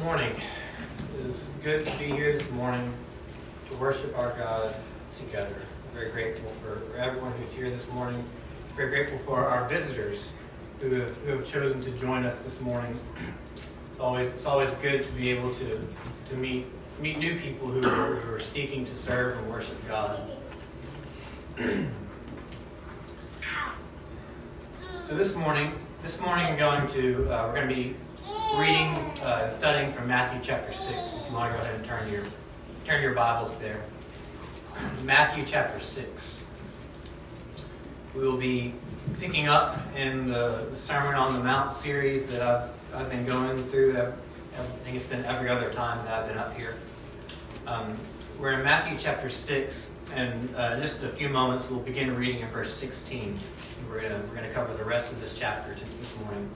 morning. It is good to be here this morning to worship our God together. I'm very grateful for, for everyone who's here this morning. Very grateful for our visitors who have, who have chosen to join us this morning. It's always, it's always good to be able to, to meet, meet new people who are, who are seeking to serve and worship God. so this morning, this morning I'm going to, uh, we're going to be reading uh, and studying from Matthew chapter 6. If you want to go ahead and turn your, turn your Bibles there. Matthew chapter 6. We will be picking up in the Sermon on the Mount series that I've, I've been going through. I think it's been every other time that I've been up here. Um, we're in Matthew chapter 6, and uh, just a few moments we'll begin reading in verse 16. We're going we're gonna cover the rest of this chapter this morning.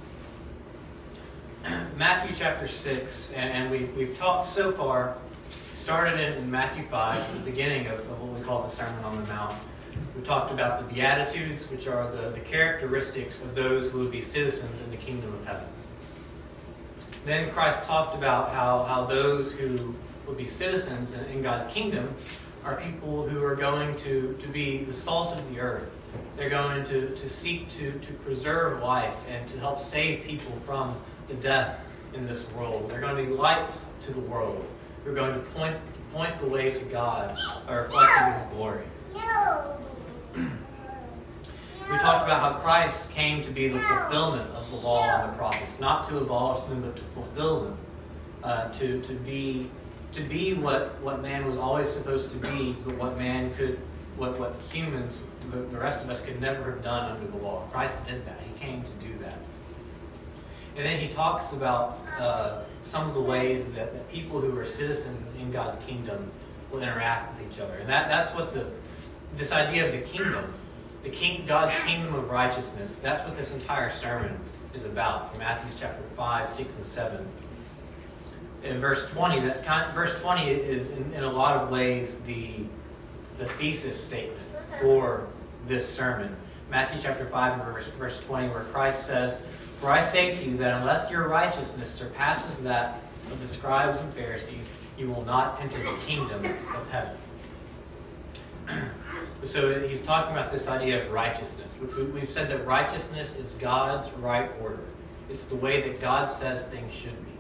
Matthew chapter 6, and, we, we've talked so far, started in, in Matthew 5, the beginning of, of, what we call the Sermon on the Mount. We talked about the Beatitudes, which are the, the characteristics of those who would be citizens in the kingdom of heaven. Then Christ talked about how, how those who would be citizens in, in God's kingdom are people who are going to, to be the salt of the earth. They're going to, to seek to, to preserve life and to help save people from the death in this world. They're going to be lights to the world. They're going to point, point the way to God, or reflecting His glory. We talked about how Christ came to be the fulfillment of the law and the prophets, not to abolish them, but to fulfill them, uh, to, to be to be what, what man was always supposed to be, but what man could, what, what humans, the, the rest of us could never have done under the law. Christ did that. He came to do that. And then he talks about uh, some of the ways that, that people who are citizens in God's kingdom will interact with each other. And that, that's what the this idea of the kingdom, the king, God's kingdom of righteousness, that's what this entire sermon is about from Matthew chapter 5, 6, and 7. In verse 20, that's kind of, verse 20 is in, in a lot of ways the, the thesis statement for this sermon. Matthew chapter 5 verse, verse 20, where Christ says, for I say to you that unless your righteousness surpasses that of the scribes and Pharisees, you will not enter the kingdom of heaven. so he's talking about this idea of righteousness, which we, have said that righteousness is God's right order. It's the way that God says things should be.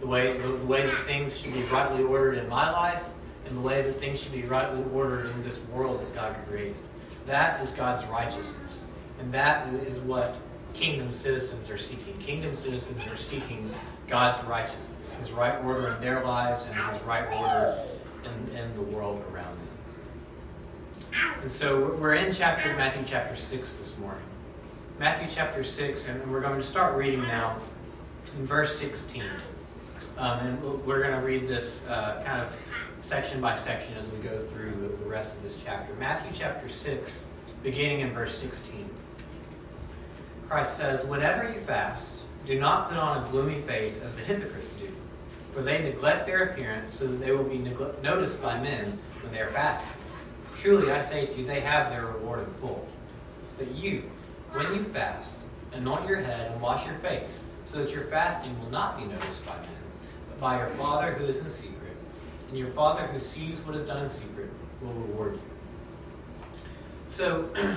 The way, the, the way that things should be rightly ordered in my life, and the way that things should be rightly ordered in this world that God created. That is God's righteousness. And that is what kingdom citizens are seeking. Kingdom citizens are seeking God's righteousness, His right order in their lives and His right order in, in the world around them. And so we're in chapter Matthew chapter 6 this morning. Matthew chapter 6, and we're going to start reading now in verse 16. Um, and we're going to read this uh, kind of section by section as we go through the, rest of this chapter. Matthew chapter 6, beginning in verse 16. Christ says, Whenever you fast, do not put on a gloomy face as the hypocrites do, for they neglect their appearance so that they will be noticed by men when they are fasting. Truly, I say to you, they have their reward in full. But you, when you fast, anoint your head and wash your face, so that your fasting will not be noticed by men, but by your Father who is in secret. And your Father who sees what is done in secret will reward you. So,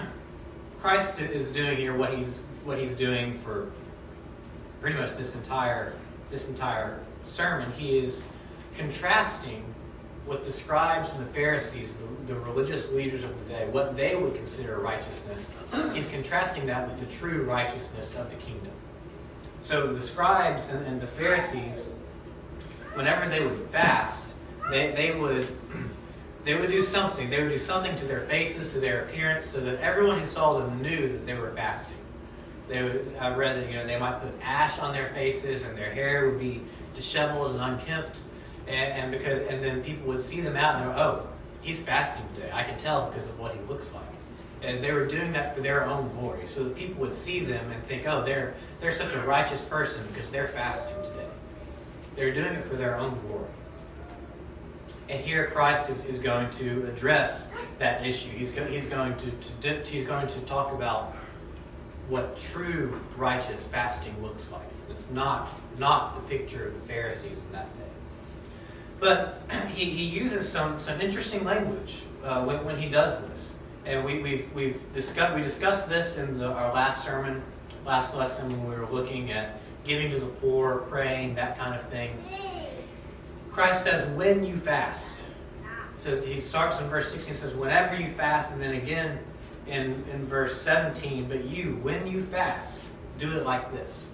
Christ is doing here what he's what he's doing for pretty much this entire this entire sermon. He is contrasting what the scribes and the Pharisees, the, the, religious leaders of the day, what they would consider righteousness. He's contrasting that with the true righteousness of the kingdom. So the scribes and, and the Pharisees, whenever they would fast, they, they would they would do something. They would do something to their faces, to their appearance, so that everyone who saw them knew that they were fasting. They would, I read that you know they might put ash on their faces, and their hair would be disheveled and unkempt, and, and because and then people would see them out and they're oh he's fasting today. I can tell because of what he looks like. And they were doing that for their own glory, so that people would see them and think, oh, they're they're such a righteous person because they're fasting today. They're doing it for their own glory. And here Christ is, is going to address that issue. He's, go, he's going to, to he's going to talk about what true righteous fasting looks like. It's not, not the picture of the Pharisees in that day. But he, he uses some, some interesting language uh, when, when he does this. And we, we've, we've discussed, we discussed this in the, our last sermon, last lesson when we were looking at giving to the poor, praying, that kind of thing. Christ says, when you fast. So he starts in verse 16, says, whenever you fast, and then again in, in verse 17, but you, when you fast, do it like this.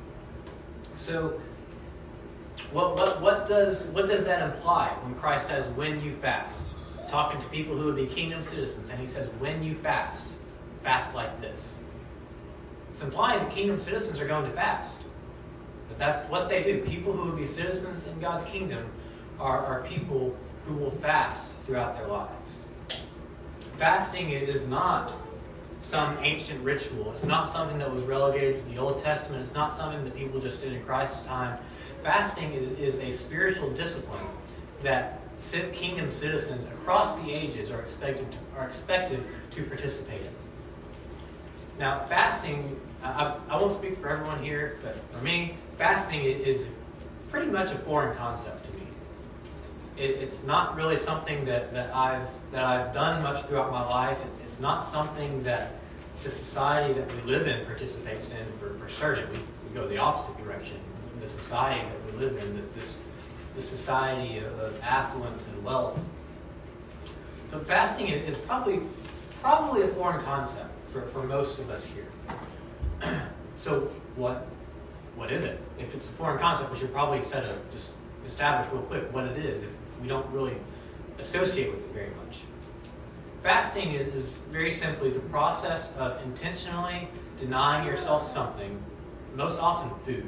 So what, what, what, does, what does that imply when Christ says, when you fast? Talking to people who would be kingdom citizens, and he says, when you fast, fast like this. It's implying the kingdom citizens are going to fast. But that's what they do. People who will be citizens in God's kingdom are, are people who will fast throughout their lives. Fasting is not some ancient ritual. It's not something that was relegated to the Old Testament. It's not something that people just did in Christ's time. Fasting is, is a spiritual discipline that kingdom citizens across the ages are expected to, are expected to participate in. Now, fasting, I, I won't speak for everyone here, but for me, fasting is pretty much a foreign concept to me. It, it's not really something that, that, I've, that I've done much throughout my life. It's, it's not something that the society that we live in participates in for, for certain. We, we go the opposite direction. The society that we live in, this, this, this society of, of affluence and wealth. So fasting is probably, probably a foreign concept for, for most of us here. so what what is it? If it's a foreign concept, we should probably set a just establish real quick what it is if we don't really associate with it very much. Fasting is, is very simply the process of intentionally denying yourself something, most often food.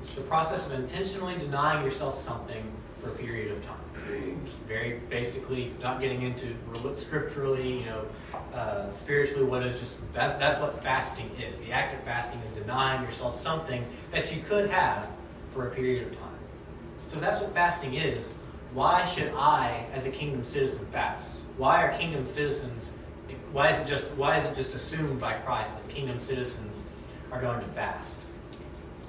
It's the process of intentionally denying yourself something for a period of time very basically not getting into scripturally, you know, uh, spiritually, what is just that's that's what fasting is. The act of fasting is denying yourself something that you could have for a period of time. So if that's what fasting is, why should I, as a kingdom citizen, fast? Why are kingdom citizens? Why is it just why is it just assumed by Christ that kingdom citizens are going to fast?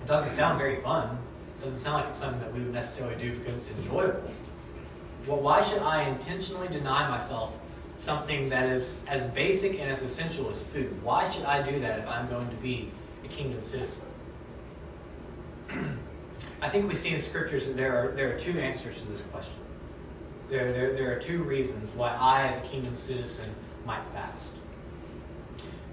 It doesn't sound very fun. It doesn't sound like it's something that we would necessarily do because it's enjoyable well, why should I intentionally deny myself something that is as basic and as essential as food? Why should I do that if I'm going to be a kingdom citizen? I think we see in scriptures that there are, there are two answers to this question. There, there, there are two reasons why I, as a kingdom citizen, might fast.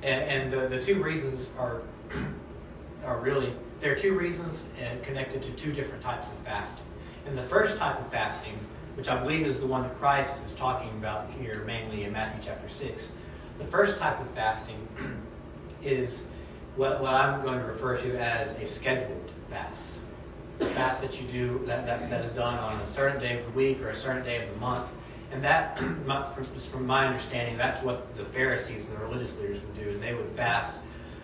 And, and the, the two reasons are, are really, there are two reasons uh, connected to two different types of fasting. And the first type of fasting which I believe is the one that Christ is talking about here, mainly in Matthew chapter 6. The first type of fasting is what, what I'm going to refer to as a scheduled fast. Fast that you do, that, that, that is done on a certain day of the week or a certain day of the month. And that, from my understanding, that's what the Pharisees and the religious leaders would do, they would fast.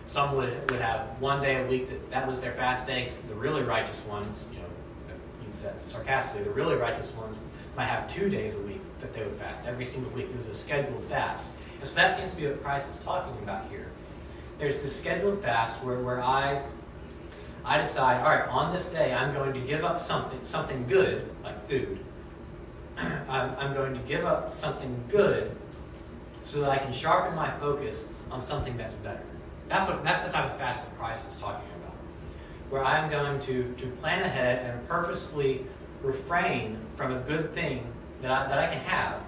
Some would, would have one day a week that that was their fast day. The really righteous ones, you know, you said sarcastically, the really righteous ones might have two days a week that they would fast every single week. It was a scheduled fast. And so that seems to be what Christ is talking about here. There's the scheduled fast where, where I I decide, all right, on this day I'm going to give up something something good, like food. I'm, I'm going to give up something good so that I can sharpen my focus on something that's better. That's what that's the type of fast that Christ is talking about. Where I'm going to, to plan ahead and purposefully refrain from a good thing that I, that I can have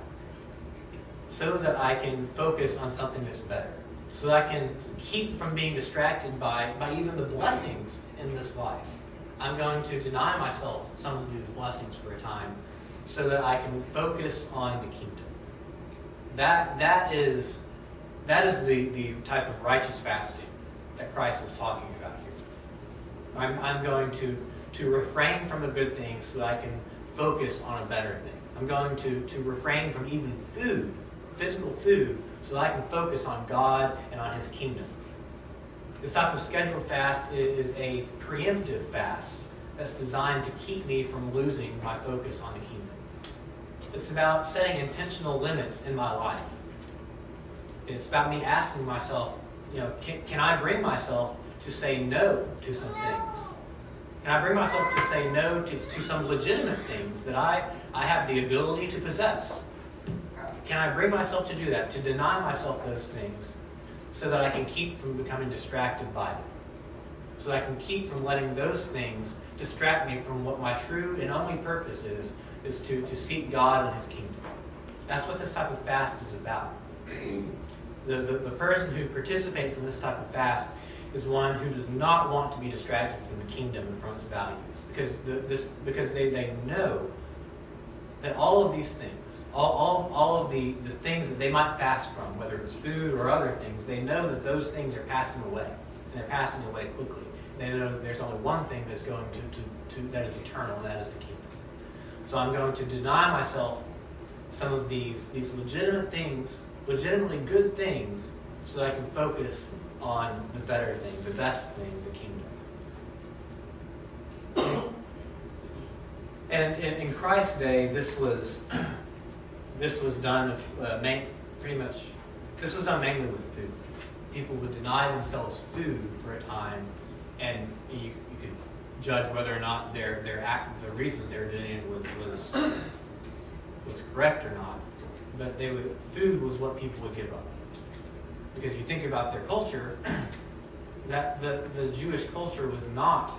so that I can focus on something that's better. So that I can keep from being distracted by, by even the blessings in this life. I'm going to deny myself some of these blessings for a time so that I can focus on the kingdom. That, that is, that is the, the type of righteous fasting that Christ is talking about here. I'm, I'm going to to refrain from a good thing so that I can focus on a better thing. I'm going to, to refrain from even food, physical food, so that I can focus on God and on His kingdom. This type of scheduled fast is a preemptive fast that's designed to keep me from losing my focus on the kingdom. It's about setting intentional limits in my life. It's about me asking myself, you know, can, can I bring myself to say no to some things? Can I bring myself to say no to, to some legitimate things that I, I have the ability to possess? Can I bring myself to do that, to deny myself those things, so that I can keep from becoming distracted by them? So that I can keep from letting those things distract me from what my true and only purpose is, is to, to seek God and His kingdom. That's what this type of fast is about. The, the, the person who participates in this type of fast is one who does not want to be distracted from the kingdom and from its values. Because, the, this, because they, they know that all of these things, all, all, all of the, the things that they might fast from, whether it's food or other things, they know that those things are passing away. And they're passing away quickly. They know that there's only one thing that's going to, to, to that is eternal, and that is the kingdom. So I'm going to deny myself some of these, these legitimate things, legitimately good things, so that I can focus on the better thing, the best thing, the kingdom. And in, in Christ's day, this was this was done uh, main, pretty much. This was done mainly with food. People would deny themselves food for a time, and you, you could judge whether or not their their act, the reasons they were doing it was, was was correct or not. But they would food was what people would give up because you think about their culture. that the, the Jewish culture was not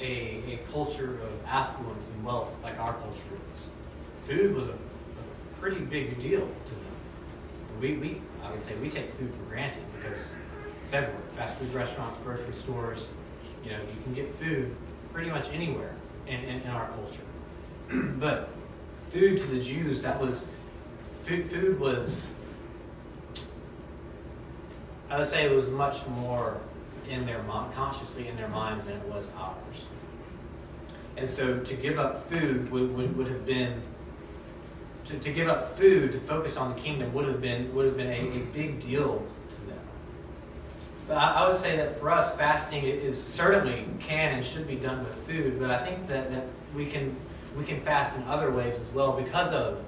a, a culture of affluence and wealth like our culture is. Food was a, a pretty big deal to them. We, we, I would say, we take food for granted because it's everywhere. Fast food restaurants, grocery stores, you know, you can get food pretty much anywhere in, in, in our culture. but food to the Jews, that was, food, food was, I would say it was much more in their mind, consciously in their minds than it was ours. And so to give up food would, would, would have been to, to give up food to focus on the kingdom would have been would have been a, a big deal to them. But I, I, would say that for us, fasting is certainly can and should be done with food. But I think that, that we can we can fast in other ways as well because of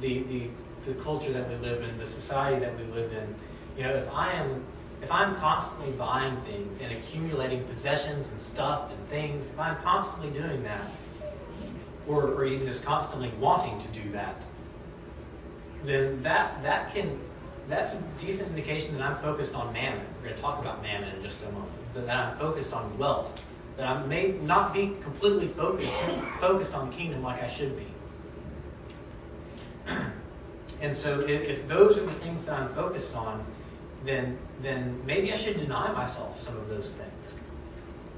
the, the the culture that we live in, the society that we live in. You know, if I am if I'm constantly buying things and accumulating possessions and stuff and things, if I'm constantly doing that, or, or even just constantly wanting to do that, then that that can that's a decent indication that I'm focused on mammon. We're going to talk about mammon in just a moment. That, I'm focused on wealth. That I may not be completely focused focused on the kingdom like I should be. and so if, if those are the things that I'm focused on, then then maybe I should deny myself some of those things.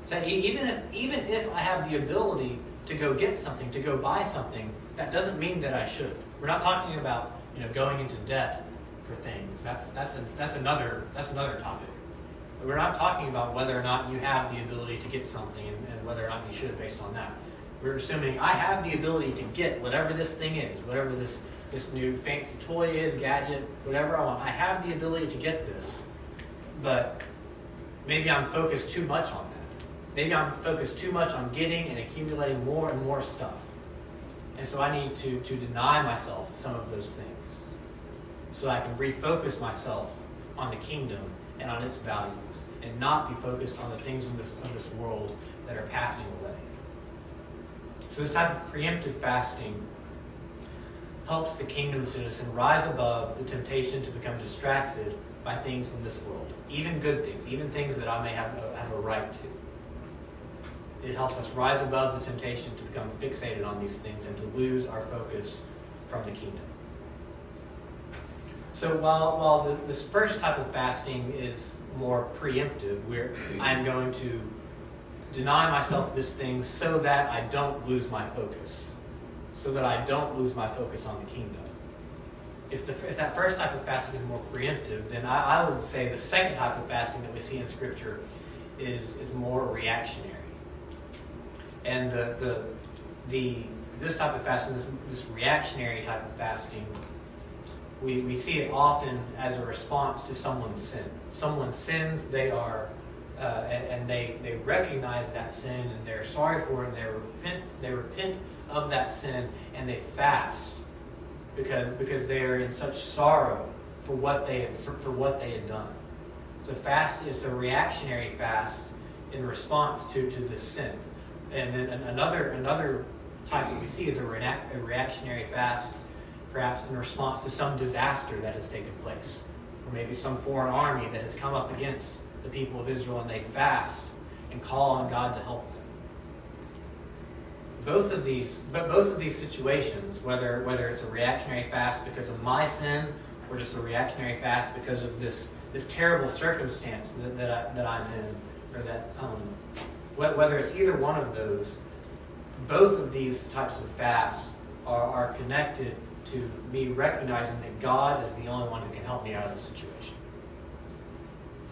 So even if even if I have the ability to go get something, to go buy something, that doesn't mean that I should. We're not talking about you know going into debt for things. That's that's a, that's another that's another topic. We're not talking about whether or not you have the ability to get something and, and whether or not you should based on that. We're assuming I have the ability to get whatever this thing is, whatever this this new fancy toy is, gadget, whatever I want. I have the ability to get this, but maybe I'm focused too much on that. Maybe I'm focused too much on getting and accumulating more and more stuff. And so I need to, to deny myself some of those things so I can refocus myself on the kingdom and on its values and not be focused on the things of this, of this world that are passing away. So this type of preemptive fasting helps the kingdom citizen rise above the temptation to become distracted by things in this world, even good things, even things that I may have a, have a right to. It helps us rise above the temptation to become fixated on these things and to lose our focus from the kingdom. So while, while the, this first type of fasting is more preemptive, where I'm going to deny myself this thing so that I don't lose my focus so that I don't lose my focus on the kingdom. If, the, if that first type of fasting is more preemptive, then I, I would say the second type of fasting that we see in Scripture is, is more reactionary. And the, the, the, this type of fasting, this, this reactionary type of fasting, we, we see it often as a response to someone's sin. Someone sins, they are, uh, and, and, they, they recognize that sin and they're sorry for it and they repent, they repent of that sin and they fast because, because they are in such sorrow for what they had, for, for what they had done. So fast is a reactionary fast in response to, to this sin. And then another, another type that we see is a, a reactionary fast, perhaps in response to some disaster that has taken place, or maybe some foreign army that has come up against the people of Israel and they fast and call on God to help them. Both of these, but both of these situations, whether whether it's a reactionary fast because of my sin or just a reactionary fast because of this this terrible circumstance that, that, I, that I'm in, or that um, whether it's either one of those, both of these types of fasts are, are connected to me recognizing that God is the only one who can help me out of the situation.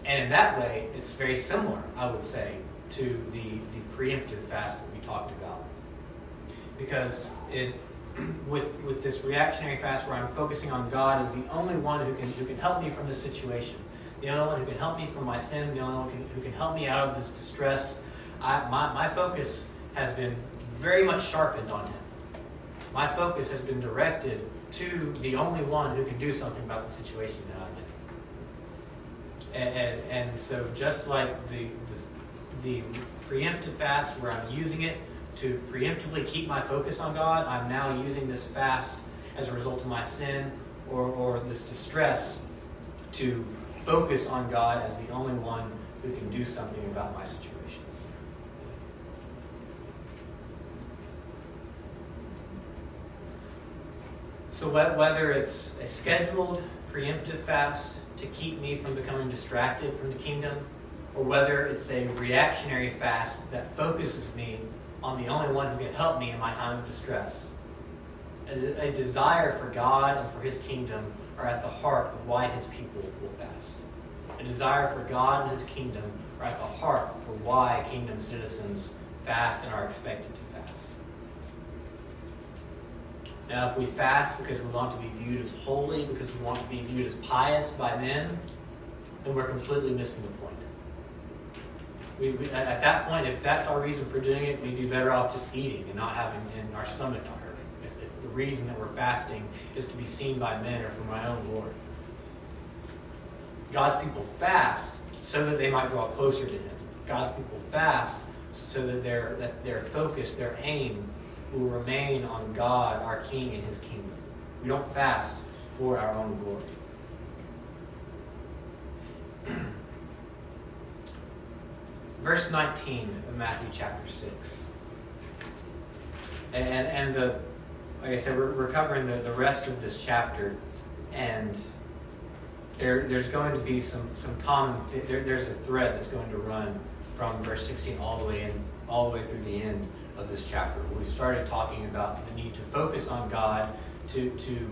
And in that way, it's very similar, I would say, to the, the preemptive fast that we talked about. Because it, with, with this reactionary fast where I'm focusing on God as the only one who can, who can help me from this situation, the only one who can help me from my sin, the only one who can, who can help me out of this distress, I, my, my focus has been very much sharpened on Him. My focus has been directed to the only one who can do something about the situation that I'm in. And, and, and so just like the, the, the preemptive fast where I'm using it to preemptively keep my focus on God, I'm now using this fast as a result of my sin or, or this distress to focus on God as the only one who can do something about my situation. So whether it's a scheduled preemptive fast to keep me from becoming distracted from the kingdom, or whether it's a reactionary fast that focuses me on the only one who can help me in my time of distress. A, desire for God and for His kingdom are at the heart of why His people will fast. A desire for God and His kingdom are at the heart for why kingdom citizens fast and are expected to fast. now, if we fast because we want to be viewed as holy, because we want to be viewed as pious by men, then we're completely missing the point. We, we, at that point, if that's our reason for doing it, we'd be better off just eating and not having in our stomach not hurting. If, if the reason that we're fasting is to be seen by men or for my own glory. God's people fast so that they might draw closer to Him. God's people fast so that their that their focus, their aim will remain on God, our King, and his kingdom. We don't fast for our own glory. Verse 19 of Matthew chapter 6. And, and the, like I said, we're, we're covering the, the rest of this chapter, and there, there's going to be some, some common, there, there's a thread that's going to run from verse 16 all the way in, all the way through the end of this chapter. We started talking about the need to focus on God, to, to,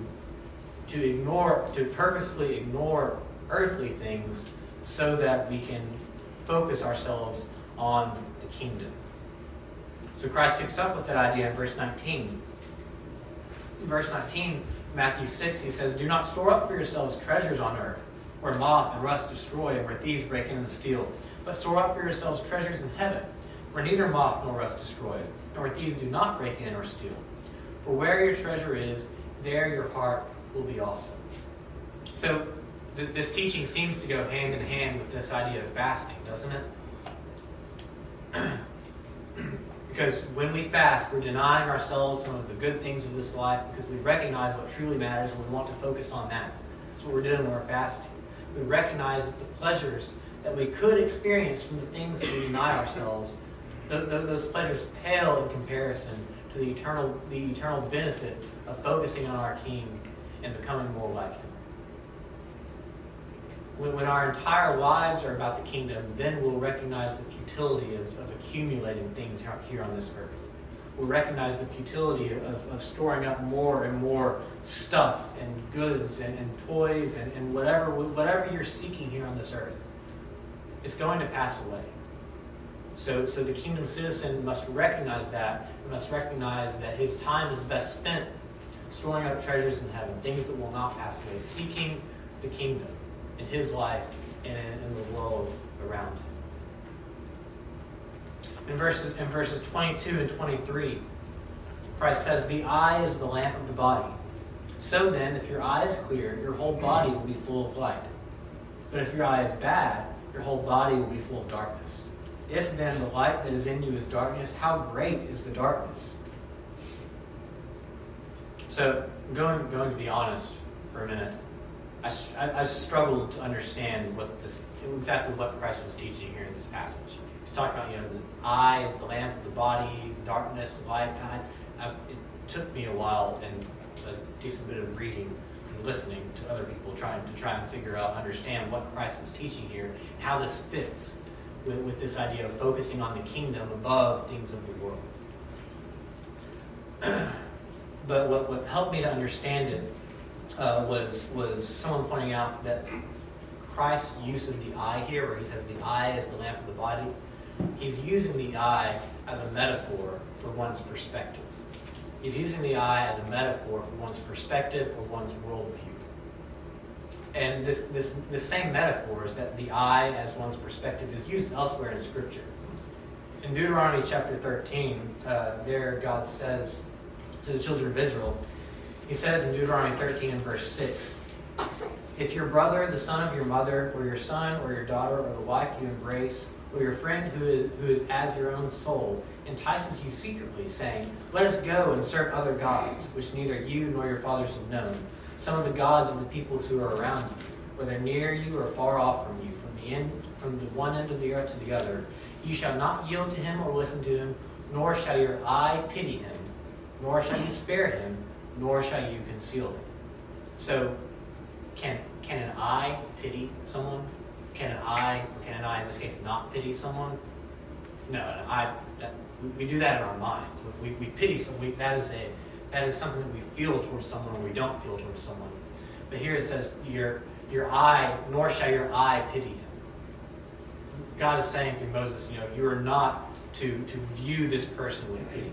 to ignore, to purposefully ignore earthly things so that we can focus ourselves on the kingdom. So Christ picks up with that idea in verse 19. In verse 19, Matthew 6, he says, Do not store up for yourselves treasures on earth, where moth and rust destroy and where thieves break in and steal, but store up for yourselves treasures in heaven where neither moth nor rust destroys, and where thieves do not break in or steal. For where your treasure is, there your heart will be also. So, th- this teaching seems to go hand in hand with this idea of fasting, doesn't it? because when we fast, we're denying ourselves some of the good things of this life because we recognize what truly matters and we want to focus on that. That's what we're doing when we're fasting. We recognize that the pleasures that we could experience from the things that we deny ourselves those pleasures pale in comparison to the eternal, the eternal benefit of focusing on our King and becoming more like Him. When, when our entire lives are about the kingdom, then we'll recognize the futility of, of accumulating things here on this earth. We'll recognize the futility of, of storing up more and more stuff and goods and, and toys and, and whatever, whatever you're seeking here on this earth. It's going to pass away. So, so the kingdom citizen must recognize that, must recognize that his time is best spent storing up treasures in heaven, things that will not pass away, seeking the kingdom in his life and in, the world around him. In verses, in verses 22 and 23, Christ says, The eye is the lamp of the body. So then, if your eye is clear, your whole body will be full of light. But if your eye is bad, your whole body will be full of darkness. If then the light that is in you is darkness, how great is the darkness? So, going, going to be honest for a minute, I, I, struggled to understand what this, exactly what Christ was teaching here in this passage. He's talking about, you know, the eye is the lamp of the body, darkness, light. I, I, it took me a while and a decent bit of reading and listening to other people trying to try and figure out, understand what Christ is teaching here, how this fits with, with this idea of focusing on the kingdom above things of the world. but what, what helped me to understand it uh, was, was someone pointing out that Christ's use of the eye here, where he says the eye is the lamp of the body, he's using the eye as a metaphor for one's perspective. He's using the eye as a metaphor for one's perspective or one's worldview. And this, this, this same metaphor is that the eye as one's perspective is used elsewhere in Scripture. In Deuteronomy chapter 13, uh, there God says to the children of Israel, He says in Deuteronomy 13 and verse 6, If your brother, the son of your mother, or your son, or your daughter, or the wife you embrace, or your friend who is, who is as your own soul, entices you secretly, saying, Let us go and serve other gods, which neither you nor your fathers have known some of the gods of the peoples who are around you, whether near you or far off from you, from the end from the one end of the earth to the other. You shall not yield to him or listen to him, nor shall your eye pity him, nor shall you spare him, nor shall you conceal it. So, can can an eye pity someone? Can an eye, can an eye in this case not pity someone? No, an eye. That, we, we do that in our minds. We, we pity someone. that is a that is something that we feel towards someone or we don't feel towards someone. But here it says, your, your eye, nor shall your eye pity him. God is saying to Moses, you know, you are not to, to view this person with pity.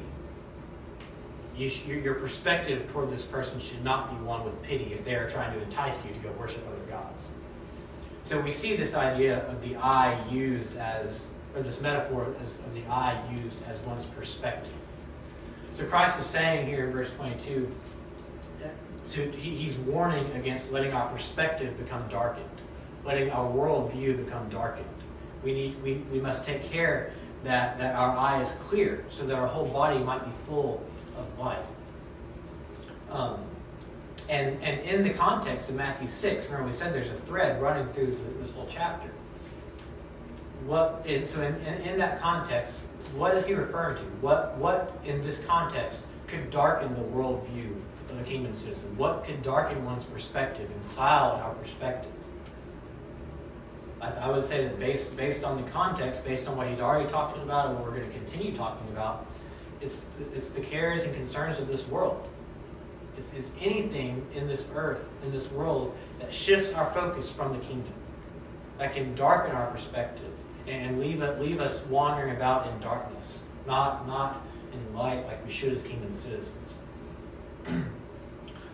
You your, perspective toward this person should not be one with pity if they are trying to entice you to go worship other gods. So we see this idea of the eye used as, or this metaphor as, of the eye used as one's perspective. So Christ is saying here in verse 22, to, he, he's warning against letting our perspective become darkened, letting our worldview become darkened. We, need, we, we must take care that, that our eye is clear so that our whole body might be full of light. Um, and, and in the context of Matthew 6, remember we said there's a thread running through this whole chapter. What, and so in, in, in that context, what is he referring to? What, what in this context could darken the worldview of a kingdom citizen? What could darken one's perspective and cloud our perspective? I, I would say that based, based on the context, based on what he's already talking about and what we're going to continue talking about, it's, it's the cares and concerns of this world. It's, it's anything in this earth, in this world, that shifts our focus from the kingdom, that can darken our perspective and leave, leave us wandering about in darkness, not, not in light like we should as kingdom citizens.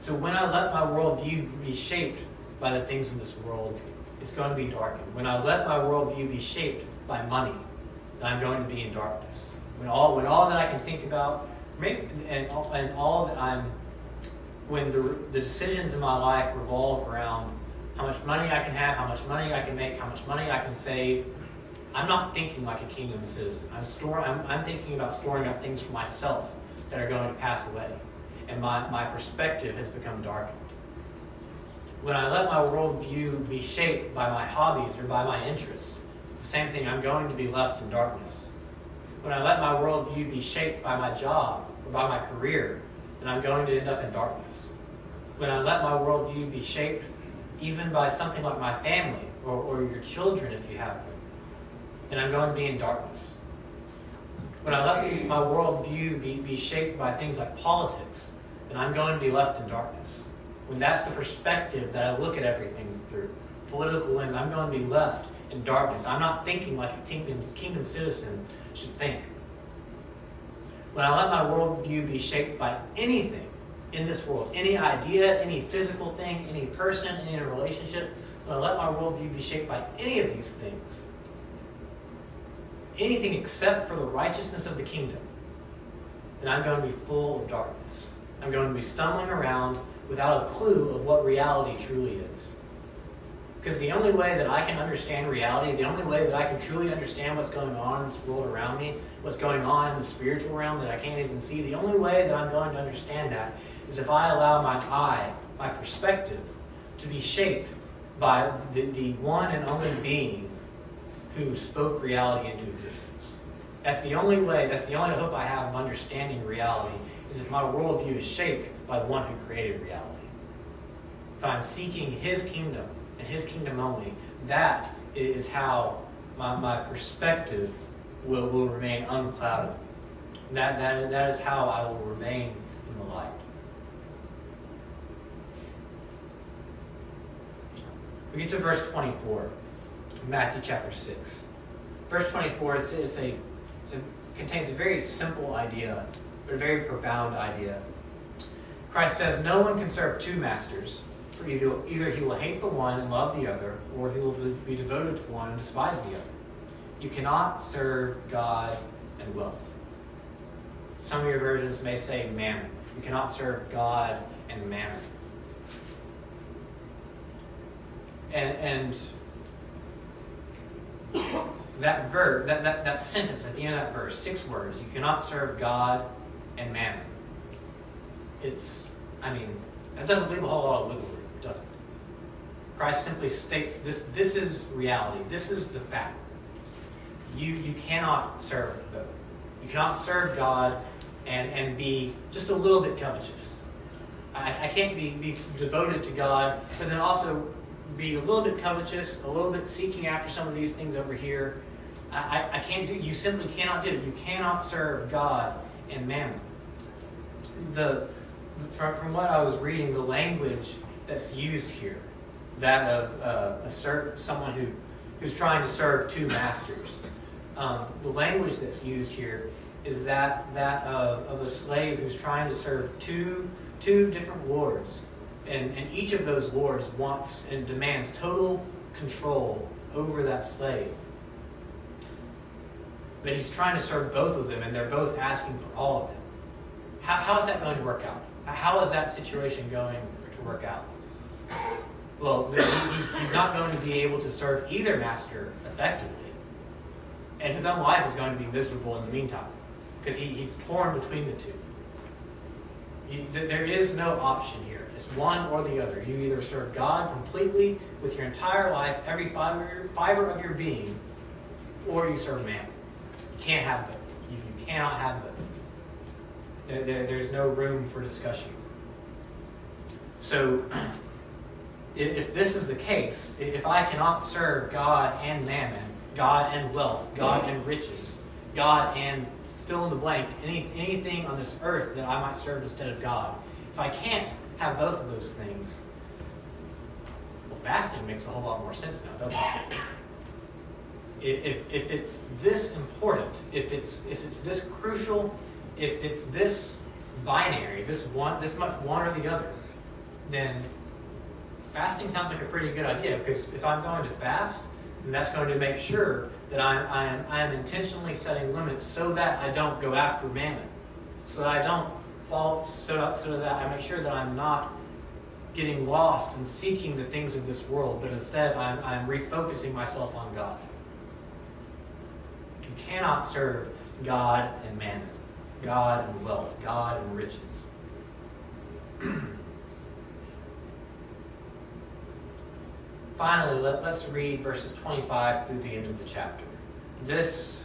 so when I let my worldview be shaped by the things of this world, it's going to be darkened. When I let my worldview be shaped by money, I'm going to be in darkness. When all, when all that I can think about, and all, and all that I'm, when the, the decisions in my life revolve around how much money I can have, how much money I can make, how much money I can save, I'm not thinking like a kingdom citizen. I'm, store, I'm, I'm thinking about storing up things for myself that are going to pass away. And my, my perspective has become darkened. When I let my worldview be shaped by my hobbies or by my interests, it's the same thing. I'm going to be left in darkness. When I let my worldview be shaped by my job or by my career, then I'm going to end up in darkness. When I let my worldview be shaped even by something like my family or, or your children if you have them, then I'm going to be in darkness. When I let my worldview be, be shaped by things like politics, then I'm going to be left in darkness. When that's the perspective that I look at everything through, political lens, I'm going to be left in darkness. I'm not thinking like a kingdom, kingdom citizen should think. When I let my worldview be shaped by anything in this world, any idea, any physical thing, any person, any relationship, when I let my worldview be shaped by any of these things, anything except for the righteousness of the kingdom, then I'm going to be full of darkness. I'm going to be stumbling around without a clue of what reality truly is. Because the only way that I can understand reality, the only way that I can truly understand what's going on in this world around me, what's going on in the spiritual realm that I can't even see, the only way that I'm going to understand that is if I allow my eye, my perspective, to be shaped by the, the one and only being who spoke reality into existence. That's the only way, that's the only hope I have of understanding reality, is if my worldview is shaped by the one who created reality. If I'm seeking his kingdom, and his kingdom only, that is how my, my perspective will, will remain unclouded. That, that, that is how I will remain in the light. We get to verse 24, Matthew chapter 6. Verse 24, it's, it's a, it's a, contains a very simple idea, but a very profound idea. Christ says, No one can serve two masters. Either, either he will hate the one and love the other, or he will be devoted to one and despise the other. You cannot serve God and wealth. Some of your versions may say mammon. You cannot serve God and mammon. And, and that verb, that, that, that sentence at the end of that verse, six words, you cannot serve God and mammon. It's, I mean, that doesn't leave a whole lot of wiggle room doesn't. Christ simply states this, this is reality. This is the fact. You, you cannot serve both. You cannot serve God and, and be just a little bit covetous. I, I can't be, be devoted to God, but then also be a little bit covetous, a little bit seeking after some of these things over here. I, I, can't do you simply cannot do it. You cannot serve God and mammon. The from, from what I was reading, the language that's used here, that of uh, a ser- someone who, who's trying to serve two masters. Um, the language that's used here is that, that of, of a slave who's trying to serve two, two different lords. And, and each of those lords wants and demands total control over that slave. But he's trying to serve both of them, and they're both asking for all of them. How, how is that going to work out? How is that situation going to work out? Well, he's, he's not going to be able to serve either master effectively. And his own life is going to be miserable in the meantime because he, he's torn between the two. You, there is no option here. It's one or the other. You either serve God completely with your entire life, every fiber, fiber of your being, or you serve man. You can't have both. You, you cannot have both. There, there, there's no room for discussion. So, if this is the case, if I cannot serve God and mammon, God and wealth, God and riches, God and fill in the blank, any, anything on this earth that I might serve instead of God, if I can't have both of those things, well, fasting makes a whole lot more sense now, doesn't it? If, if it's this important, if it's, if it's this crucial, if it's this binary, this one, this much one or the other, then fasting sounds like a pretty good idea because if I'm going to fast, then that's going to make sure that I'm, I'm, I'm intentionally setting limits so that I don't go after mammon, so that I don't fall, so that, so that I make sure that I'm not getting lost and seeking the things of this world, but instead I'm, I'm refocusing myself on God. You cannot serve God and mammon, God and wealth, God and riches. Finally, let, us read verses 25 through the end of the chapter. This,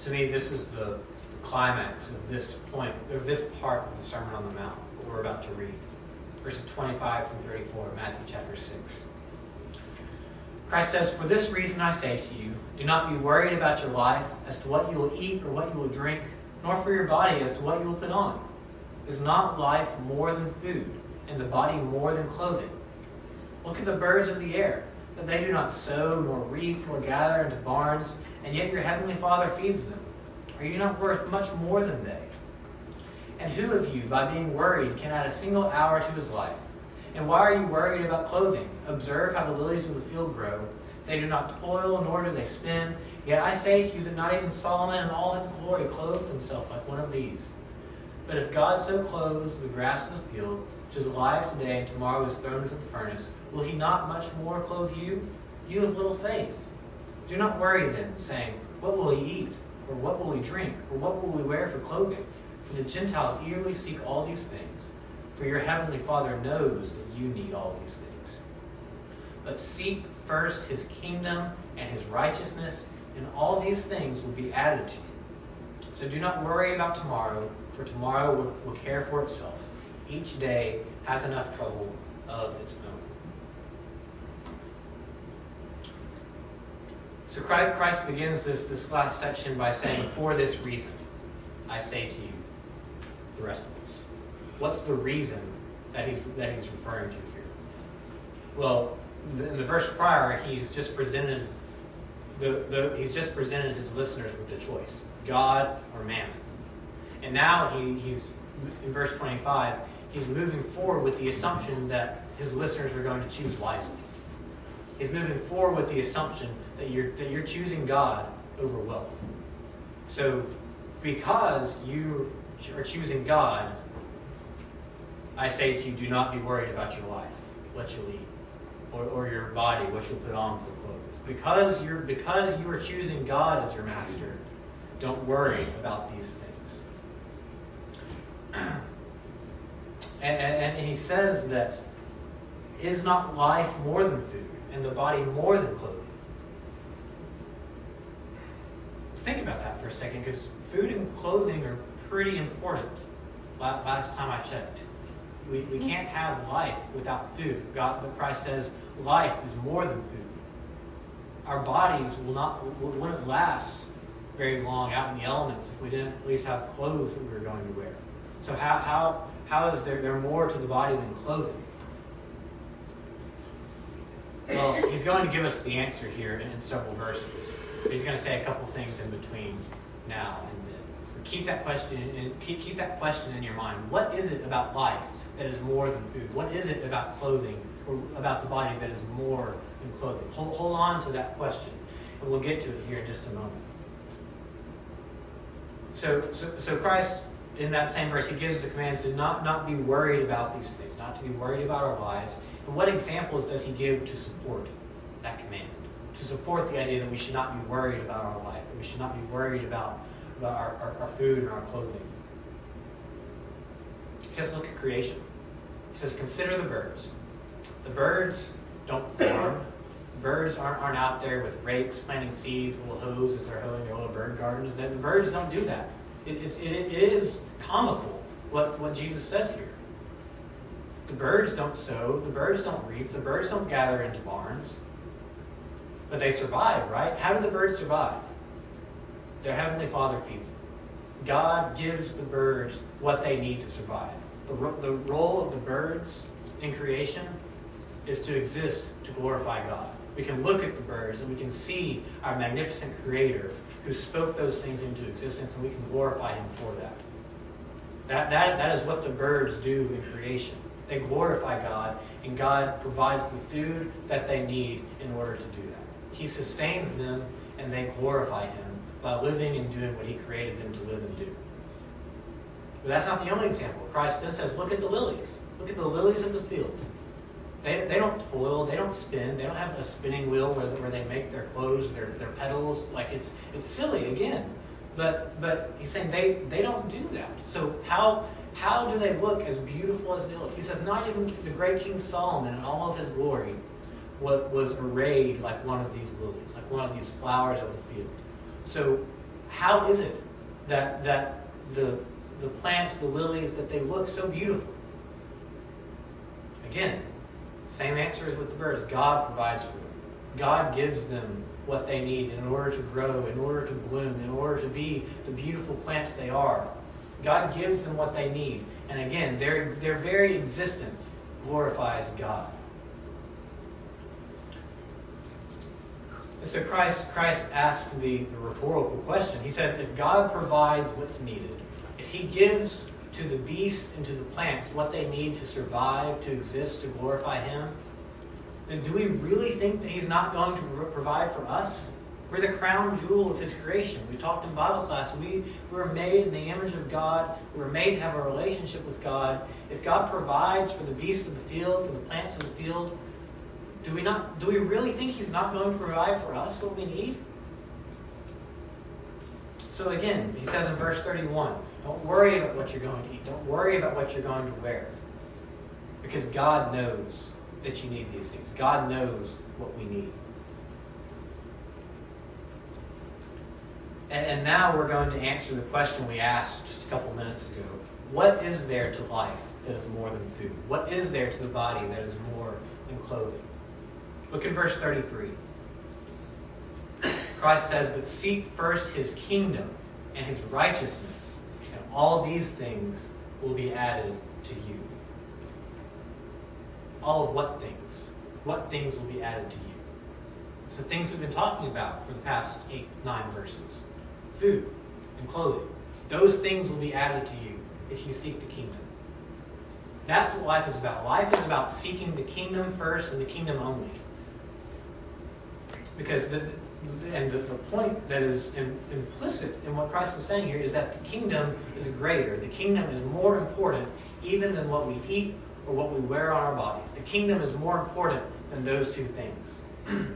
to me, this is the climax of this point, of this part of the Sermon on the Mount, what we're about to read. Verses 25 through 34, Matthew chapter 6. Christ says, For this reason I say to you, do not be worried about your life as to what you will eat or what you will drink, nor for your body as to what you will put on. Is not life more than food, and the body more than clothing? Look at the birds of the air that they do not sow, nor reap, nor gather into barns, and yet your heavenly Father feeds them. Are you not worth much more than they? And who of you, by being worried, can add a single hour to his life? And why are you worried about clothing? Observe how the lilies of the field grow. They do not toil, nor do they spin. Yet I say to you that not even Solomon in all his glory clothed himself like one of these. But if God so clothes the grass of the field, which is alive today and tomorrow is thrown into the furnace, will he not much more clothe you, You have little faith. Do not worry then, saying, What will we eat? Or what will we drink? Or what will we wear for clothing? For the Gentiles eagerly seek all these things. For your heavenly Father knows that you need all these things. But seek first his kingdom and his righteousness, and all these things will be added to you. So do not worry about tomorrow, for tomorrow will, will care for itself. Each day has enough trouble of its own. So Christ begins this, this last section by saying, For this reason, I say to you, the rest of us. What's the reason that he's, that he's referring to here? Well, in the verse prior, he's just presented the, the, he's just presented his listeners with the choice God or mammon. And now he, he's, in verse 25, he's moving forward with the assumption that his listeners are going to choose wisely. He's moving forward with the assumption that you're, that you're choosing God over wealth. So, because you are choosing God, I say to you, do not be worried about your life, what you'll eat, or, or your body, what you'll put on for clothes. Because you're because you are choosing God as your master, don't worry about these things. and, and, and he says that is not life more than food, and the body more than clothing? Think about that for a second, because food and clothing are pretty important. Last time I checked, we, we mm-hmm. can't have life without food. God, but Christ says life is more than food. Our bodies will not wouldn't last very long out in the elements if we didn't at least have clothes that we were going to wear. So how how how is there there more to the body than clothing? Well, he's going to give us the answer here in several verses. He's going to say a couple things in between now and then. Keep that question keep, keep that question in your mind. What is it about life that is more than food? What is it about clothing or about the body that is more than clothing? Hold, hold on to that question, and we'll get to it here in just a moment. So, so, so Christ, in that same verse, he gives the command to not, not be worried about these things, not to be worried about our lives. And what examples does he give to support that command? To support the idea that we should not be worried about our life, that we should not be worried about, about our, our, our food and our clothing. He says, look at creation. He says, consider the birds. The birds don't farm. Birds aren't, aren't out there with rakes planting seeds, little hoes as they're hoeing their little bird gardens. The birds don't do that. It is, it, it is comical what, what Jesus says here. The birds don't sow, the birds don't reap, the birds don't gather into barns. But they survive, right? How do the birds survive? Their Heavenly Father feeds them. God gives the birds what they need to survive. The, the role of the birds in creation is to exist to glorify God. We can look at the birds and we can see our magnificent Creator who spoke those things into existence, and we can glorify Him for that. That, that, that is what the birds do in creation. They glorify God, and God provides the food that they need in order to do that. He sustains them, and they glorify Him by living and doing what He created them to live and do. But that's not the only example. Christ then says, Look at the lilies. Look at the lilies of the field. They, they don't toil, they don't spin, they don't have a spinning wheel where, where they make their clothes, their, their petals. Like it's it's silly again. But but he's saying they, they don't do that. So how how do they look as beautiful as they look? He says, not even the great King Solomon in all of his glory was, was arrayed like one of these lilies, like one of these flowers of the field. So how is it that that the the plants, the lilies, that they look so beautiful? Again, same answer as with the birds. God provides for them. God gives them what they need in order to grow, in order to bloom, in order to be the beautiful plants they are. God gives them what they need. And again, their, their very existence glorifies God. So Christ, Christ asks the, the rhetorical question. He says, if God provides what's needed, if he gives to the beasts and to the plants what they need to survive, to exist, to glorify him, then do we really think that he's not going to provide for us? We're the crown jewel of his creation. We talked in Bible class. We were made in the image of God. We were made to have a relationship with God. If God provides for the beasts of the field, for the plants of the field, do we not do we really think he's not going to provide for us what we need? So again, he says in verse 31, don't worry about what you're going to eat. Don't worry about what you're going to wear. Because God knows that you need these things. God knows what we need. And, and now we're going to answer the question we asked just a couple minutes ago. What is there to life that is more than food? What is there to the body that is more than clothing? Look at verse 33. Christ says, But seek first his kingdom and his righteousness, and all these things will be added to you. All of what things? What things will be added to you? It's the things we've been talking about for the past eight, nine verses food and clothing. Those things will be added to you if you seek the kingdom. That's what life is about. Life is about seeking the kingdom first and the kingdom only. Because the, and the, the point that is implicit in what Christ is saying here is that the kingdom is greater. The kingdom is more important even than what we eat or what we wear on our bodies. The kingdom is more important than those two things.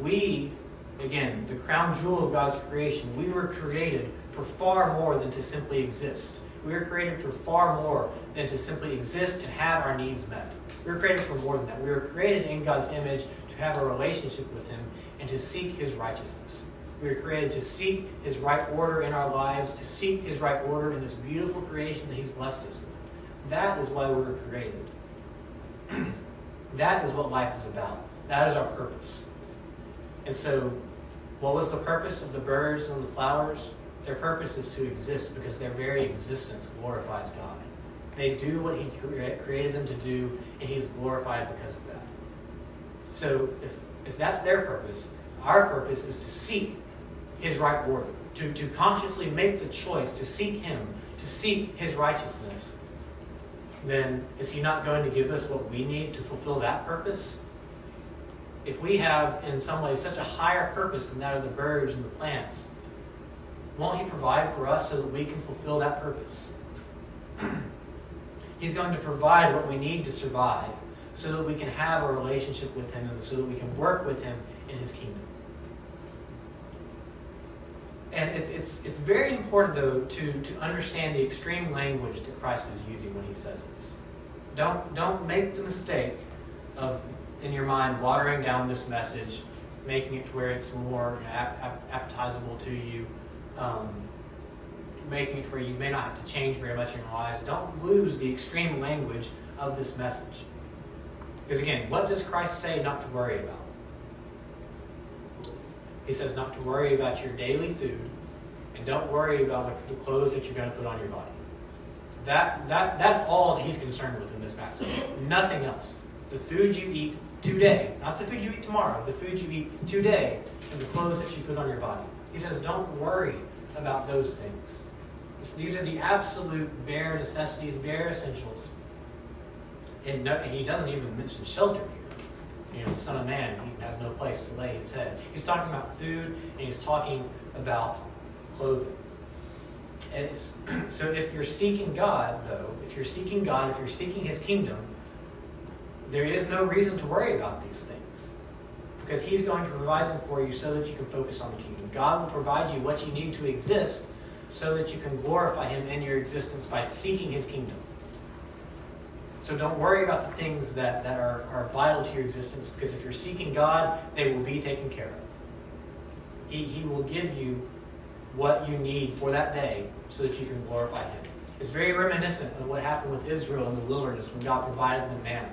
we, again, the crown jewel of God's creation, we were created for far more than to simply exist. We were created for far more than to simply exist and have our needs met. We were created for more than that. We were created in God's image to have a relationship with Him and to seek His righteousness. We are created to seek His right order in our lives, to seek His right order in this beautiful creation that He's blessed us with. That is why we were created. that is what life is about. That is our purpose. And so, what was the purpose of the birds and the flowers? Their purpose is to exist because their very existence glorifies God. They do what He created them to do, and He's glorified because of. So if, if that's their purpose, our purpose is to seek his right order, to, to consciously make the choice to seek him, to seek his righteousness, then is he not going to give us what we need to fulfill that purpose? If we have, in some ways, such a higher purpose than that of the birds and the plants, won't he provide for us so that we can fulfill that purpose? He's going to provide what we need to survive so that we can have a relationship with Him and so that we can work with Him in His kingdom. And it's, it's, it's very important, though, to, to understand the extreme language that Christ is using when He says this. Don't, don't make the mistake of, in your mind, watering down this message, making it to where it's more appetizable to you, um, making it to where you may not have to change very much in your lives. Don't lose the extreme language of this message. Because again, what does Christ say not to worry about? He says not to worry about your daily food and don't worry about the clothes that you're going to put on your body. That, that, that's all that he's concerned with in this passage. Nothing else. The food you eat today, not the food you eat tomorrow, the food you eat today, and the clothes that you put on your body. He says, don't worry about those things. These are the absolute bare necessities, bare essentials and no, he doesn't even mention shelter here. You know, the Son of Man has no place to lay his head. He's talking about food and he's talking about clothing. It's, so if you're seeking God, though, if you're seeking God, if you're seeking His kingdom, there is no reason to worry about these things. Because He's going to provide them for you so that you can focus on the kingdom. God will provide you what you need to exist so that you can glorify Him in your existence by seeking His kingdom. So don't worry about the things that, that are, are vital to your existence because if you're seeking God, they will be taken care of. He, he will give you what you need for that day so that you can glorify Him. It's very reminiscent of what happened with Israel in the wilderness when God provided them manna.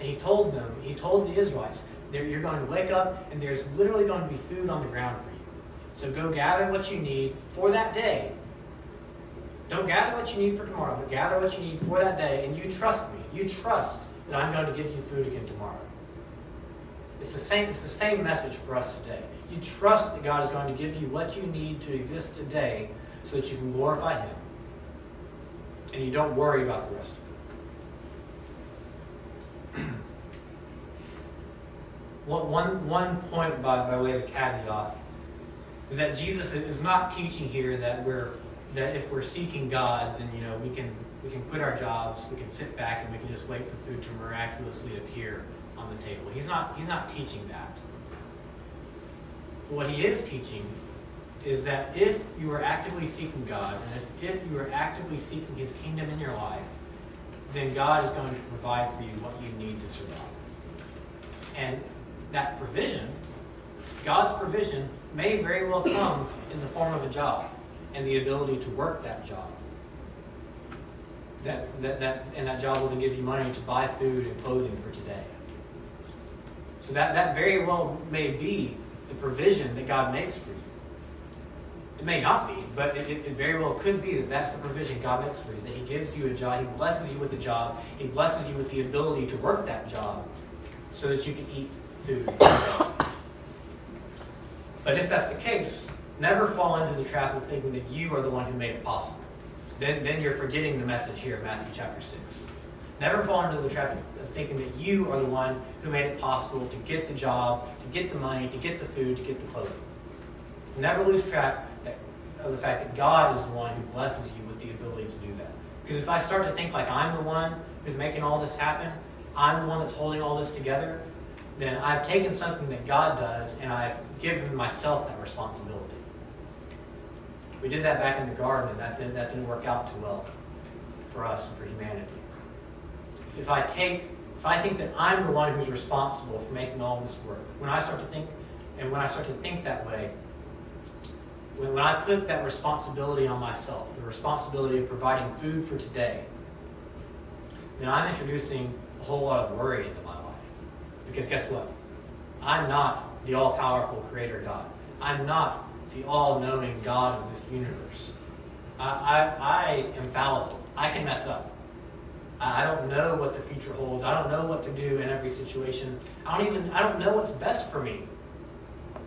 And He told them, He told the Israelites, you're going to wake up and there's literally going to be food on the ground for you. So go gather what you need for that day. Don't gather what you need for tomorrow, but gather what you need for that day, and you trust me. You trust that I'm going to give you food again tomorrow. It's the same, it's the same message for us today. You trust that God is going to give you what you need to exist today so that you can glorify Him. And you don't worry about the rest of it. one, one point by, by way of a caveat is that Jesus is not teaching here that we're that if we're seeking God, then you know we can we can quit our jobs, we can sit back and we can just wait for food to miraculously appear on the table. He's not, he's not teaching that. What he is teaching is that if you are actively seeking God, and if, if you are actively seeking his kingdom in your life, then God is going to provide for you what you need to survive. And that provision, God's provision, may very well come in the form of a job and the ability to work that job. That, that, that, and that job will then give you money to buy food and clothing for today. So that, that very well may be the provision that God makes for you. It may not be, but it, it, very well could be that that's the provision God makes for you. That He gives you a job, He blesses you with a job, He blesses you with the ability to work that job so that you can eat food. but if that's the case, never fall into the trap of thinking that you are the one who made it possible. Then, then you're forgetting the message here in Matthew chapter 6. Never fall into the trap of thinking that you are the one who made it possible to get the job, to get the money, to get the food, to get the clothing. Never lose track of the fact that God is the one who blesses you with the ability to do that. Because if I start to think like I'm the one who's making all this happen, I'm the one that's holding all this together, then I've taken something that God does and I've given myself that responsibility. We did that back in the garden, and that, that didn't work out too well for us and for humanity. If I take, if I think that I'm the one who's responsible for making all this work, when I start to think, and when I start to think that way, when, when I put that responsibility on myself, the responsibility of providing food for today, then I'm introducing a whole lot of worry into my life. Because guess what? I'm not the all powerful creator God. I'm not the all knowing God of this universe. I, I, I am fallible. I can mess up. I don't know what the future holds. I don't know what to do in every situation. I don't even I don't know what's best for me.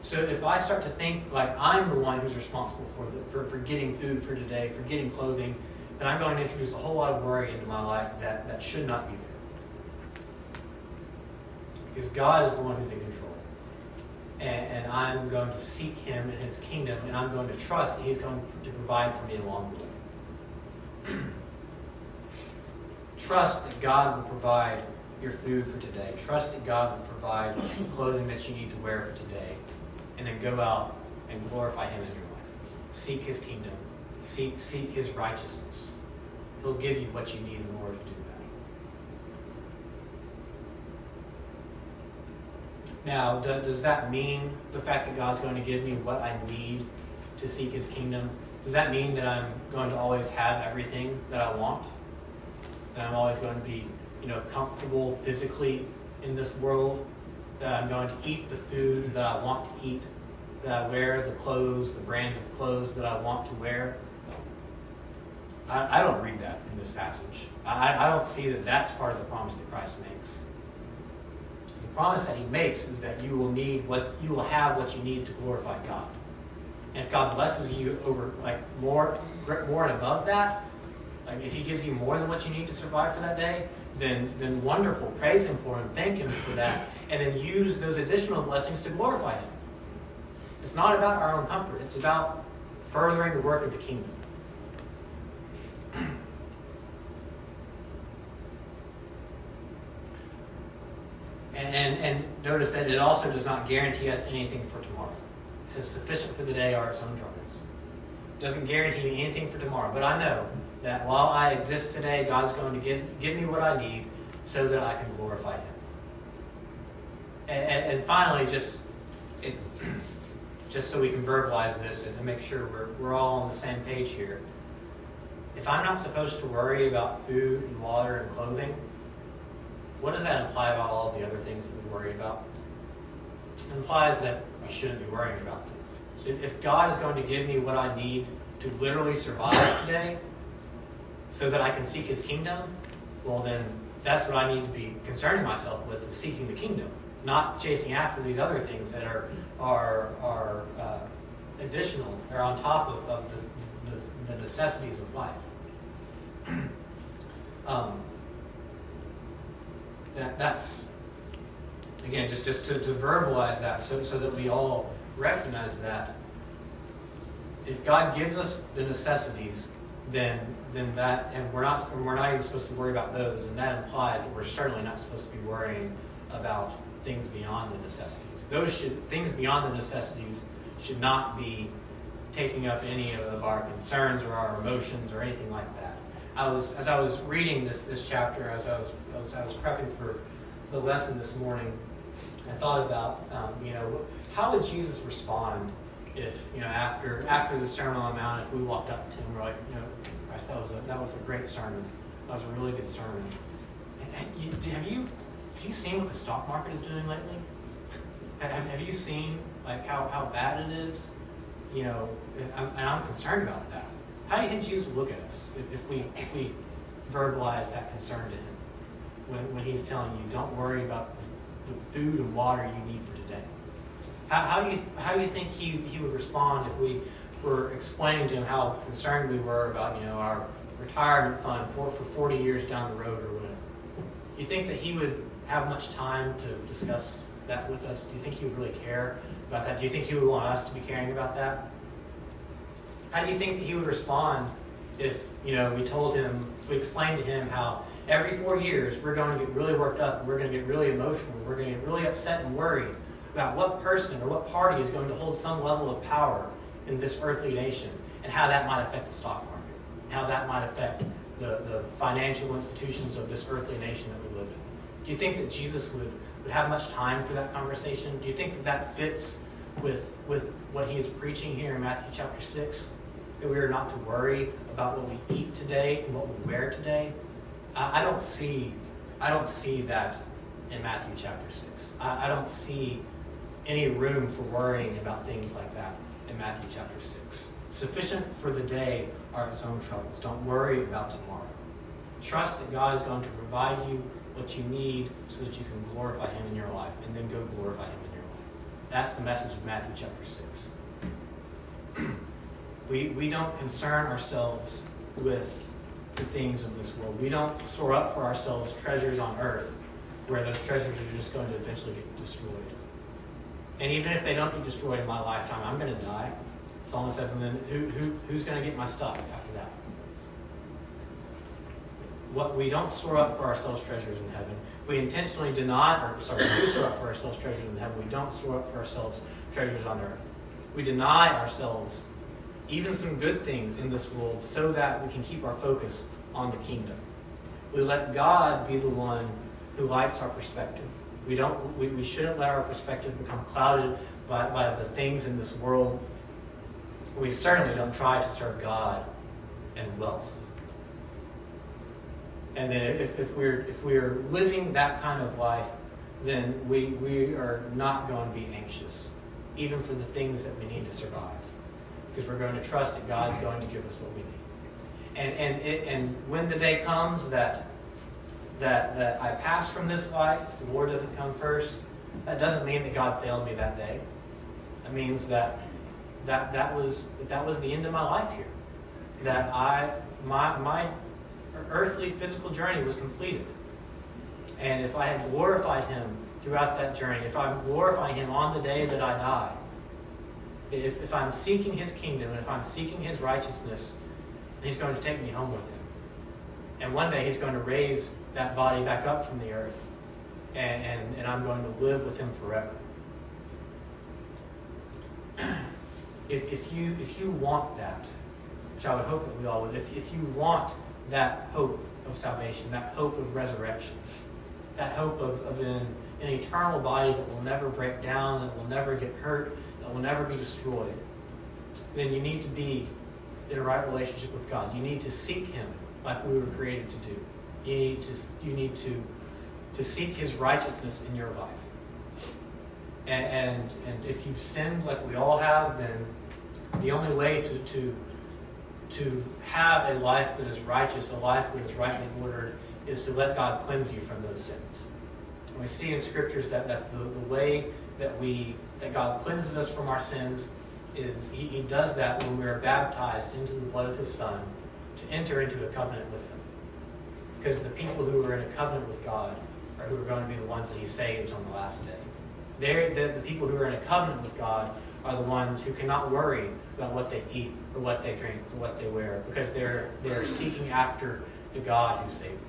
So if I start to think like I'm the one who's responsible for, the, for, for getting food for today, for getting clothing, then I'm going to introduce a whole lot of worry into my life that, that should not be there. Because God is the one who's in control. And, and I'm going to seek him and his kingdom, and I'm going to trust that he's going to provide for me along the way. trust that God will provide your food for today. Trust that God will provide clothing that you need to wear for today and then go out and glorify Him in your life. Seek His kingdom. Seek, seek His righteousness. He'll give you what you need in order to do that. Now, do, does that mean the fact that God's going to give me what I need to seek His kingdom? Does that mean that I'm going to always have everything that I want? That I'm always going to be, you know, comfortable physically in this world? that I'm going to eat the food that I want to eat, that I wear the clothes, the brands of clothes that I want to wear. I, I don't read that in this passage. I, I don't see that that's part of the promise that Christ makes. Promise that he makes is that you will need what you will have what you need to glorify God. And if God blesses you over like more more and above that, like if he gives you more than what you need to survive for that day, then, then wonderful. Praise Him for Him. Thank Him for that. And then use those additional blessings to glorify Him. It's not about our own comfort, it's about furthering the work of the kingdom. And, and, notice that it also does not guarantee us anything for tomorrow. It says, sufficient for the day are its own troubles. It doesn't guarantee me anything for tomorrow. But I know that while I exist today, God's going to give, give me what I need so that I can glorify Him. And, and, and finally, just it, just so we can verbalize this and make sure we're, we're all on the same page here. If I'm not supposed to worry about food and water and clothing, what does that imply about all the other things that we worry about? It implies that we shouldn't be worrying about them. If God is going to give me what I need to literally survive today, so that I can seek his kingdom, well, then that's what I need to be concerning myself with is seeking the kingdom, not chasing after these other things that are, are, are uh, additional, or on top of, of the, the, the necessities of life. um, that, that's, again, just, just to, to verbalize that so, so that we all recognize that if God gives us the necessities, then then that and we're not we're not even supposed to worry about those, and that implies that we're certainly not supposed to be worrying about things beyond the necessities. Those should things beyond the necessities should not be taking up any of our concerns or our emotions or anything like that. I was as I was reading this this chapter as I was as I was prepping for the lesson this morning, I thought about um, you know how would Jesus respond if you know after after the Sermon on the Mount if we walked up to him and we're like you know Christ that was a, that was a great sermon that was a really good sermon. And, and you, have you have you seen what the stock market is doing lately? Have, have you seen like how, how bad it is? You know, and I'm concerned about that. How do you think Jesus would look at us if, if we if we verbalize that concern to him when, when he's telling you, don't worry about the, food and water you need for today? How, how do you how do you think he, he would respond if we were explaining to him how concerned we were about you know our retirement fund for, for 40 years down the road or whatever? Do you think that he would have much time to discuss that with us? Do you think he would really care about that? Do you think he would want us to be caring about that? How do you think that he would respond if, you know, we told him, if we explained to him how every four years we're going to get really worked up, we're going to get really emotional, we're going to get really upset and worried about what person or what party is going to hold some level of power in this earthly nation and how that might affect the stock market, how that might affect the, the financial institutions of this earthly nation that we live in. Do you think that Jesus would, would have much time for that conversation? Do you think that that fits with, with what he is preaching here in Matthew chapter 6? That we are not to worry about what we eat today and what we wear today. I, I don't see, I don't see that in Matthew chapter six. I, I don't see any room for worrying about things like that in Matthew chapter six. Sufficient for the day are its own troubles. Don't worry about tomorrow. Trust that God is going to provide you what you need so that you can glorify Him in your life, and then go glorify Him in your life. That's the message of Matthew chapter 6. We, we don't concern ourselves with the things of this world. We don't store up for ourselves treasures on earth where those treasures are just going to eventually get destroyed. And even if they don't get destroyed in my lifetime, I'm going to die. Psalmist says, and then who, who, who's going to get my stuff after that? What we don't store up for ourselves treasures in heaven. We intentionally deny, or sorry, we do store up for ourselves treasures in heaven. We don't store up for ourselves treasures on earth. We deny ourselves even some good things in this world, so that we can keep our focus on the kingdom. We let God be the one who lights our perspective. We, don't, we, we shouldn't let our perspective become clouded by, by the things in this world. We certainly don't try to serve God and wealth. And then if, if, we're, if we're living that kind of life, then we, we are not going to be anxious, even for the things that we need to survive because we're going to trust that God's going to give us what we need. And, and, it, and when the day comes that, that, that I pass from this life, the Lord doesn't come first, that doesn't mean that God failed me that day. That means that that, that, was, that was the end of my life here. That I, my, my earthly physical journey was completed. And if I had glorified Him throughout that journey, if I'm glorifying Him on the day that I die, if, if I'm seeking his kingdom and if I'm seeking his righteousness, he's going to take me home with him. And one day he's going to raise that body back up from the earth, and, and, and I'm going to live with him forever. if, if, you, if you want that, which I would hope that we all would, if, if you want that hope of salvation, that hope of resurrection, that hope of, of an, an eternal body that will never break down, that will never get hurt, will never be destroyed, then you need to be in a right relationship with God. You need to seek Him like we were created to do. You need to, you need to, to seek His righteousness in your life. And, and, and if you've sinned like we all have, then the only way to, to, to have a life that is righteous, a life that is rightly ordered, is to let God cleanse you from those sins. And we see in scriptures that, that the, the way that we that God cleanses us from our sins is he, he does that when we are baptized into the blood of his son to enter into a covenant with him. Because the people who are in a covenant with God are who are going to be the ones that he saves on the last day. The, the people who are in a covenant with God are the ones who cannot worry about what they eat or what they drink or what they wear because they're, they're seeking after the God who saved them.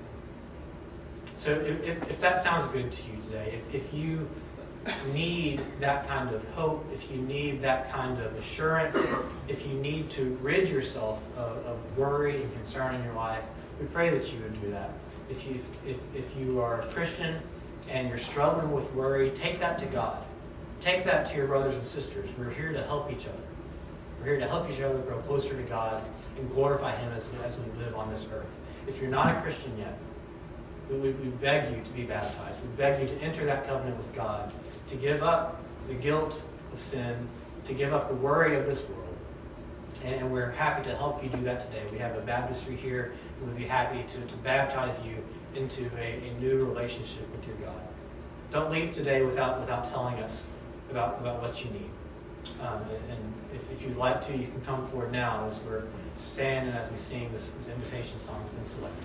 So if, if, if that sounds good to you today, if, if you need that kind of hope, if you need that kind of assurance, if you need to rid yourself of, of worry and concern in your life, we pray that you would do that. If you, if, if you are a Christian and you're struggling with worry, take that to God. Take that to your brothers and sisters. We're here to help each other. We're here to help each other grow closer to God and glorify Him as, as we live on this earth. If you're not a Christian yet, we, we, we beg you to be baptized. We beg you to enter that covenant with God, to give up the guilt of sin, to give up the worry of this world. And we're happy to help you do that today. We have a baptistry here, and we'd be happy to, to baptize you into a, a new relationship with your God. Don't leave today without, without telling us about, about what you need. Um, and if, if you'd like to, you can come forward now as we're standing and as we sing this, this invitation song has been selected.